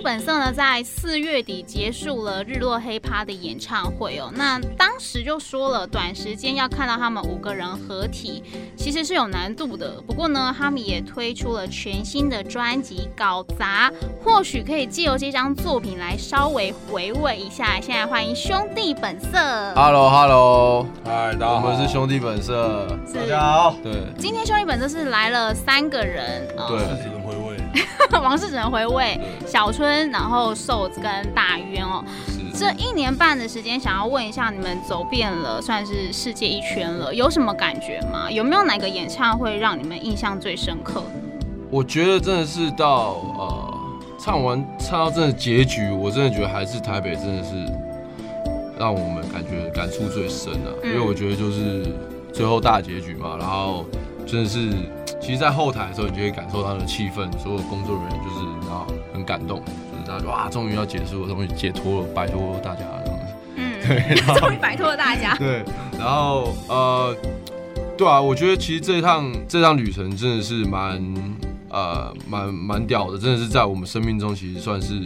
本色呢，在四月底结束了日落黑趴的演唱会哦。那当时就说了，短时间要看到他们五个人合体，其实是有难度的。不过呢，他们也推出了全新的专辑《搞砸》，或许可以借由这张作品来稍微回味一下。现在欢迎兄弟本色。Hello，Hello，嗨，大家好，我们是兄弟本色。大家好。对，今天兄弟本色是来了三个人。对。王室只能回味小春，然后瘦子跟大渊哦。这一年半的时间，想要问一下你们走遍了算是世界一圈了，有什么感觉吗？有没有哪个演唱会让你们印象最深刻？我觉得真的是到呃唱完唱到真的结局，我真的觉得还是台北真的是让我们感觉感触最深的，嗯，因为我觉得就是最后大结局嘛，然后真的是。其实，在后台的时候，你就会感受到的气氛，所有工作人员就是然后很感动，就是大家哇，终于要结束了，终于解脱了，摆脱大家这样子。嗯，对，终于摆脱了大家。对，然后呃，对啊，我觉得其实这一趟这趟旅程真的是蛮呃蛮蛮屌的，真的是在我们生命中其实算是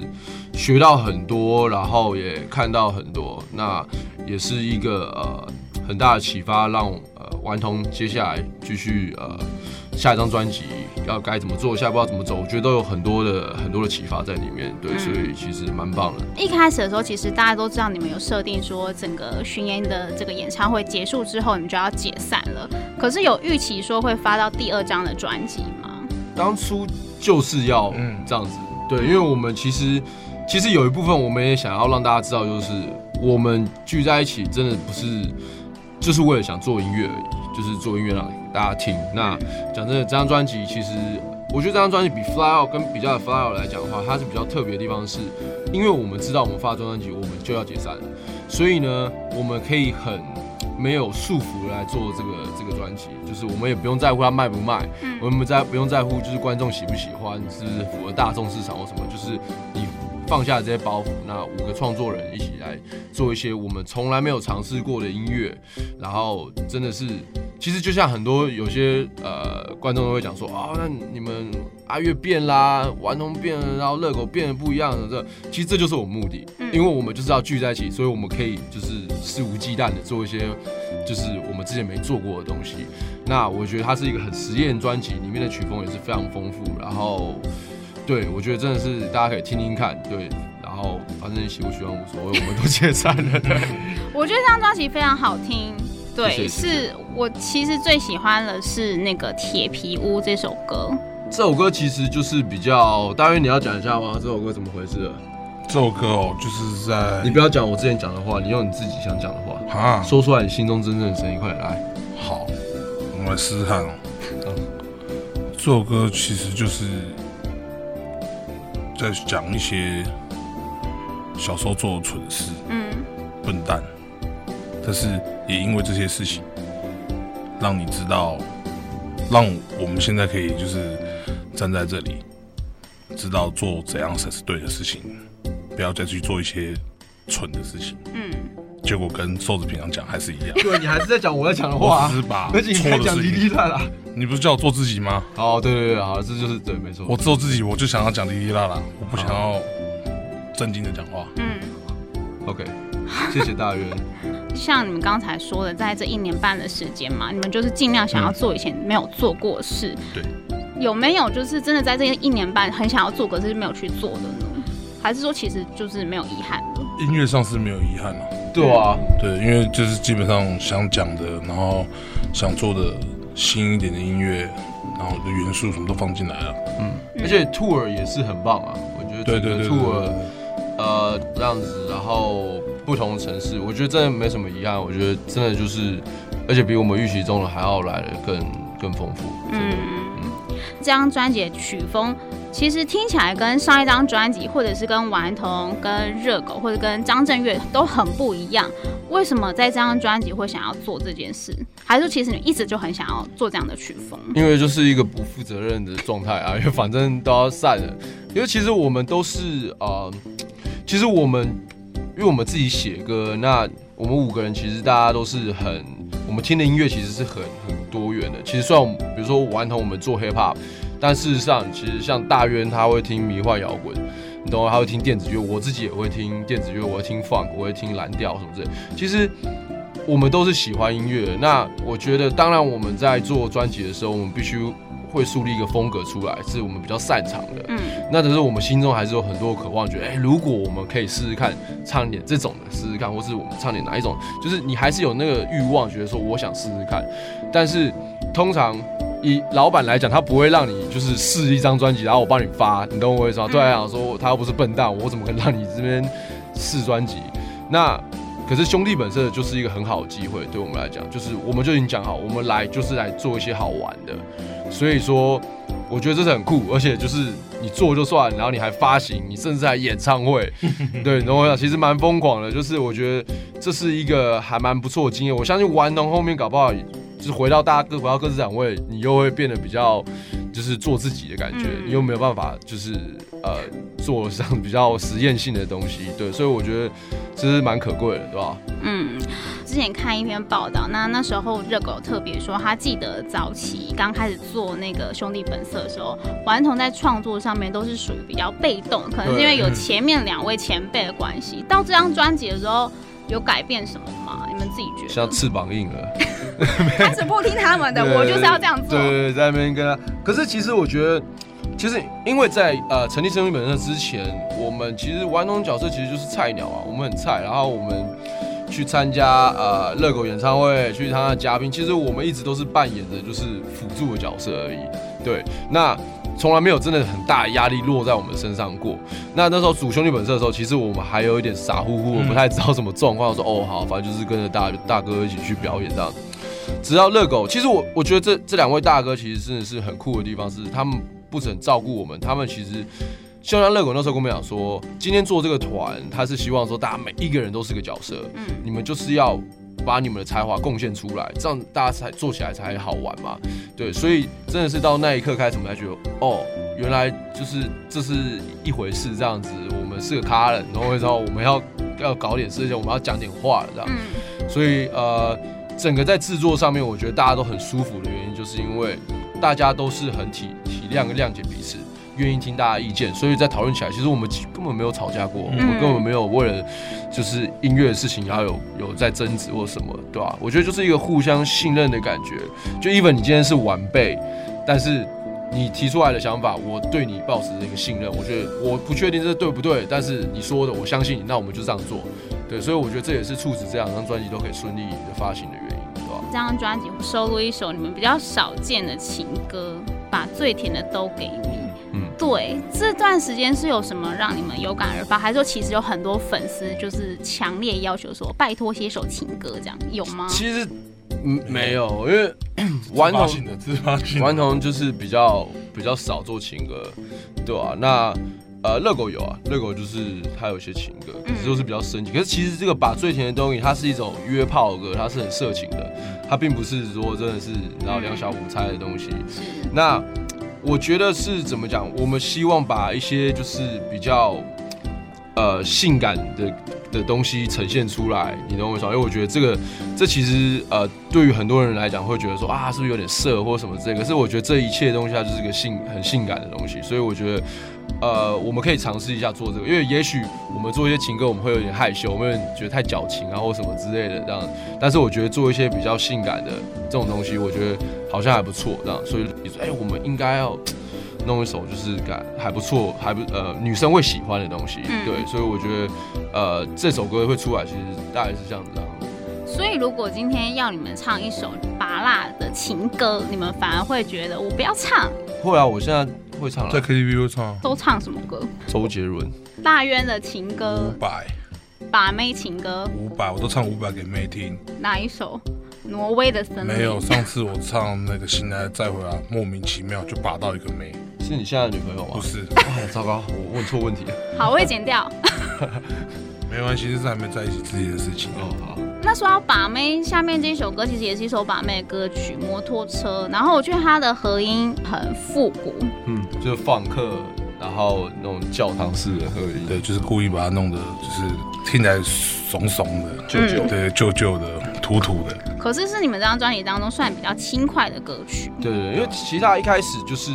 学到很多，然后也看到很多，那也是一个呃很大的启发，让呃顽童接下来继续呃。下一张专辑要该怎么做，下一步要怎么走，我觉得都有很多的很多的启发在里面，对，所以其实蛮棒的。一开始的时候，其实大家都知道你们有设定说，整个巡演的这个演唱会结束之后，你们就要解散了。可是有预期说会发到第二张的专辑吗？当初就是要这样子，对，因为我们其实其实有一部分我们也想要让大家知道，就是我们聚在一起真的不是就是为了想做音乐而已。就是做音乐让大家听。那讲真的，这张专辑其实，我觉得这张专辑比 Fly Out 跟比较的 Fly Out 来讲的话，它是比较特别的地方是，因为我们知道我们发专辑，我们就要解散了，所以呢，我们可以很没有束缚来做这个这个专辑，就是我们也不用在乎它卖不卖，我们在不用在乎就是观众喜不喜欢，是符合大众市场或什么，就是你。放下这些包袱，那五个创作人一起来做一些我们从来没有尝试过的音乐，然后真的是，其实就像很多有些呃观众都会讲说啊、哦，那你们阿月变啦，顽童变了，然后热狗变得不一样的这，其实这就是我们目的，因为我们就是要聚在一起，所以我们可以就是肆无忌惮的做一些就是我们之前没做过的东西。那我觉得它是一个很实验专辑，里面的曲风也是非常丰富，然后。对，我觉得真的是大家可以听听看，对，然后反正你喜不喜欢无所谓，我们都解散了。对，我觉得这张专辑非常好听，对，是我其实最喜欢的是那个《铁皮屋》这首歌。这首歌其实就是比较，大约你要讲一下吗？这首歌怎么回事？这首歌哦，就是在你不要讲我之前讲的话，你用你自己想讲的话啊，说出来你心中真正的声音，快点来。好，我们来试试看哦。嗯，这首歌其实就是。在讲一些小时候做的蠢事，嗯，笨蛋，但是也因为这些事情，让你知道，让我们现在可以就是站在这里，知道做怎样才是对的事情，不要再去做一些蠢的事情，嗯，结果跟瘦子平常讲还是一样，对，你还是在讲我在讲的话，是吧？而且你还讲滴滴啦啦。你不是叫我做自己吗？哦，对对对，好，这就是对，没错。我做自己，我就想要讲滴滴啦啦，我不想要正经的讲话。嗯，OK，谢谢大渊。像你们刚才说的，在这一年半的时间嘛，你们就是尽量想要做以前没有做过的事。对。有没有就是真的在这一年半很想要做，可是没有去做的呢？还是说其实就是没有遗憾的？音乐上是没有遗憾啊。对啊，对，因为就是基本上想讲的，然后想做的。新一点的音乐，然后的元素什么都放进来了，嗯，而且 tour 也是很棒啊，我觉得对对对 tour，呃，这样子，然后不同的城市，我觉得真的没什么遗憾，我觉得真的就是，而且比我们预期中的还要来的更更丰富，嗯。嗯，这张专辑的曲风其实听起来跟上一张专辑，或者是跟顽童、跟热狗或者跟张震岳都很不一样，为什么在这张专辑会想要做这件事？还是说其实你一直就很想要做这样的曲风？因为就是一个不负责任的状态啊，因为反正都要散了。因为其实我们都是啊、呃，其实我们因为我们自己写歌，那我们五个人其实大家都是很，我们听的音乐其实是很多元的。其实虽然比如说顽童我们做 hip hop，但事实上其实像大渊他会听迷幻摇滚，你懂吗？他会听电子乐，我自己也会听电子乐，我会听 funk，我会听蓝调什么之类。其实。我们都是喜欢音乐的，那我觉得，当然我们在做专辑的时候，我们必须会树立一个风格出来，是我们比较擅长的。嗯，那只是我们心中还是有很多渴望，觉得，哎、欸，如果我们可以试试看唱点这种的，试试看，或是我们唱点哪一种，就是你还是有那个欲望，觉得说我想试试看。但是通常以老板来讲，他不会让你就是试一张专辑，然后我帮你发，你懂我意思吗？对来讲说，他又不是笨蛋，我怎么可能让你这边试专辑？那。可是兄弟本身就是一个很好的机会，对我们来讲，就是我们就已经讲好，我们来就是来做一些好玩的，所以说我觉得这是很酷，而且就是你做就算，然后你还发行，你甚至还演唱会，对，然后其实蛮疯狂的，就是我觉得这是一个还蛮不错的经验。我相信玩农后面搞不好就是回到大家各回到各自展位，你又会变得比较就是做自己的感觉，你又没有办法就是呃。做上比较实验性的东西，对，所以我觉得其实蛮可贵的，对吧？嗯，之前看一篇报道，那那时候热狗特别说，他记得早期刚开始做那个兄弟本色的时候，顽童在创作上面都是属于比较被动，可能是因为有前面两位前辈的关系。到这张专辑的时候，有改变什么吗？你们自己觉得？像翅膀硬了，开始不听他们的，我就是要这样做。对，对，对，在那边跟他。可是其实我觉得。其实，因为在呃成立生命本色之前，我们其实顽童角色其实就是菜鸟啊，我们很菜。然后我们去参加呃热狗演唱会，去参加嘉宾，其实我们一直都是扮演的就是辅助的角色而已。对，那从来没有真的很大的压力落在我们身上过。那那时候组兄弟本色的时候，其实我们还有一点傻乎乎，不太知道什么状况，说哦好，反正就是跟着大大哥一起去表演这样。直到热狗，其实我我觉得这这两位大哥其实真的是很酷的地方是他们。不是很照顾我们，他们其实就像乐狗那时候跟我们讲说，今天做这个团，他是希望说大家每一个人都是个角色，嗯，你们就是要把你们的才华贡献出来，这样大家才做起来才好玩嘛，对，所以真的是到那一刻开始，我们才觉得，哦，原来就是这是一回事，这样子，我们是个咖人，然后之后我们要要搞点事情，我们要讲点话这样，嗯，所以呃，整个在制作上面，我觉得大家都很舒服的原因，就是因为。大家都是很体体谅跟谅解彼此，愿意听大家意见，所以在讨论起来，其实我们根本没有吵架过，嗯、我们根本没有为了就是音乐的事情然后有有在争执或什么，对吧、啊？我觉得就是一个互相信任的感觉。就 even 你今天是晚辈，但是你提出来的想法，我对你抱持一个信任。我觉得我不确定这是对不对，但是你说的我相信你，那我们就这样做。对，所以我觉得这也是促使这两张专辑都可以顺利的发行的原因。对吧这张专辑收录一首你们比较少见的情歌，把最甜的都给你。嗯，对，这段时间是有什么让你们有感而发，还是说其实有很多粉丝就是强烈要求说拜托写首情歌，这样有吗？其实嗯没有，因为顽童的自发性，顽童就是比较比较少做情歌，对啊，那。呃，热狗有啊，热狗就是它有些情歌，可是都是比较深情。可是其实这个把最甜的东西，它是一种约炮歌，它是很色情的，它并不是说真的是然后两小无猜的东西。那我觉得是怎么讲？我们希望把一些就是比较呃性感的的东西呈现出来，你懂我意思吗？因为我觉得这个这其实呃对于很多人来讲会觉得说啊是不是有点色或什么之类的。可是我觉得这一切东西它就是个性很性感的东西，所以我觉得。呃，我们可以尝试一下做这个，因为也许我们做一些情歌，我们会有点害羞，我们觉得太矫情啊，或什么之类的这样。但是我觉得做一些比较性感的这种东西，我觉得好像还不错这样。所以你说，哎、欸，我们应该要弄一首就是感还不错，还不呃女生会喜欢的东西。对，所以我觉得呃这首歌会出来，其实大概是这样子的。所以如果今天要你们唱一首拔辣的情歌，你们反而会觉得我不要唱？会啊，我现在。会唱了，在 KTV 会唱。都唱什么歌？周杰伦。大渊的情歌。五、百。把妹情歌。五百，我都唱五百给妹听。哪一首？挪威的森林。没有，上次我唱那个醒来再回来，莫名其妙就把到一个妹。是你现在的女朋友吗？不是。哎，糟糕，我问错问题了。好，我会剪掉。没关系，这是还没在一起之前的事情。哦，好。那说到把妹，下面这首歌其实也是一首把妹的歌曲《摩托车》，然后我觉得它的和音很复古，嗯，就是放克，然后那种教堂式的和音，对，就是故意把它弄得就是听起来怂怂的、旧旧，对，旧旧的、土土的。可是是你们这张专辑当中算比较轻快的歌曲，对对，因为其他一开始就是，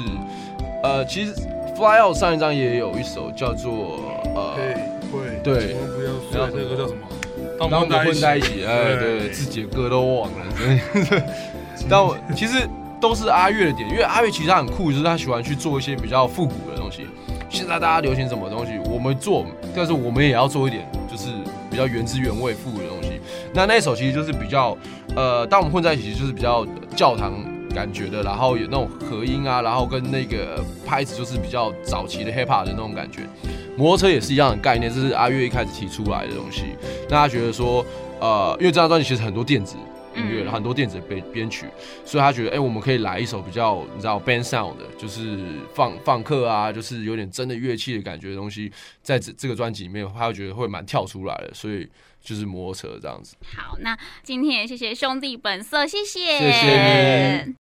呃，其实 Fly Out 上一张也有一首叫做呃，会，对，不要睡，这个叫什么？当我们混在一起，哎，对，自己的歌都忘了。但我其实都是阿月的点，因为阿月其实他很酷，就是他喜欢去做一些比较复古的东西。现在大家流行什么东西，我们做，但是我们也要做一点，就是比较原汁原味、复古的东西。那那首其实就是比较，呃，当我们混在一起，就是比较教堂感觉的，然后有那种和音啊，然后跟那个拍子就是比较早期的 hip hop 的那种感觉。摩托车也是一样的概念，这是阿月一开始提出来的东西。那他觉得说，呃，因为这张专辑其实很多电子音乐，嗯、很多电子编编曲，所以他觉得，哎、欸，我们可以来一首比较，你知道，band sound 的，就是放放克啊，就是有点真的乐器的感觉的东西，在这这个专辑里面，他会觉得会蛮跳出来的，所以就是摩托车这样子。好，那今天也谢谢兄弟本色，谢谢，谢谢你。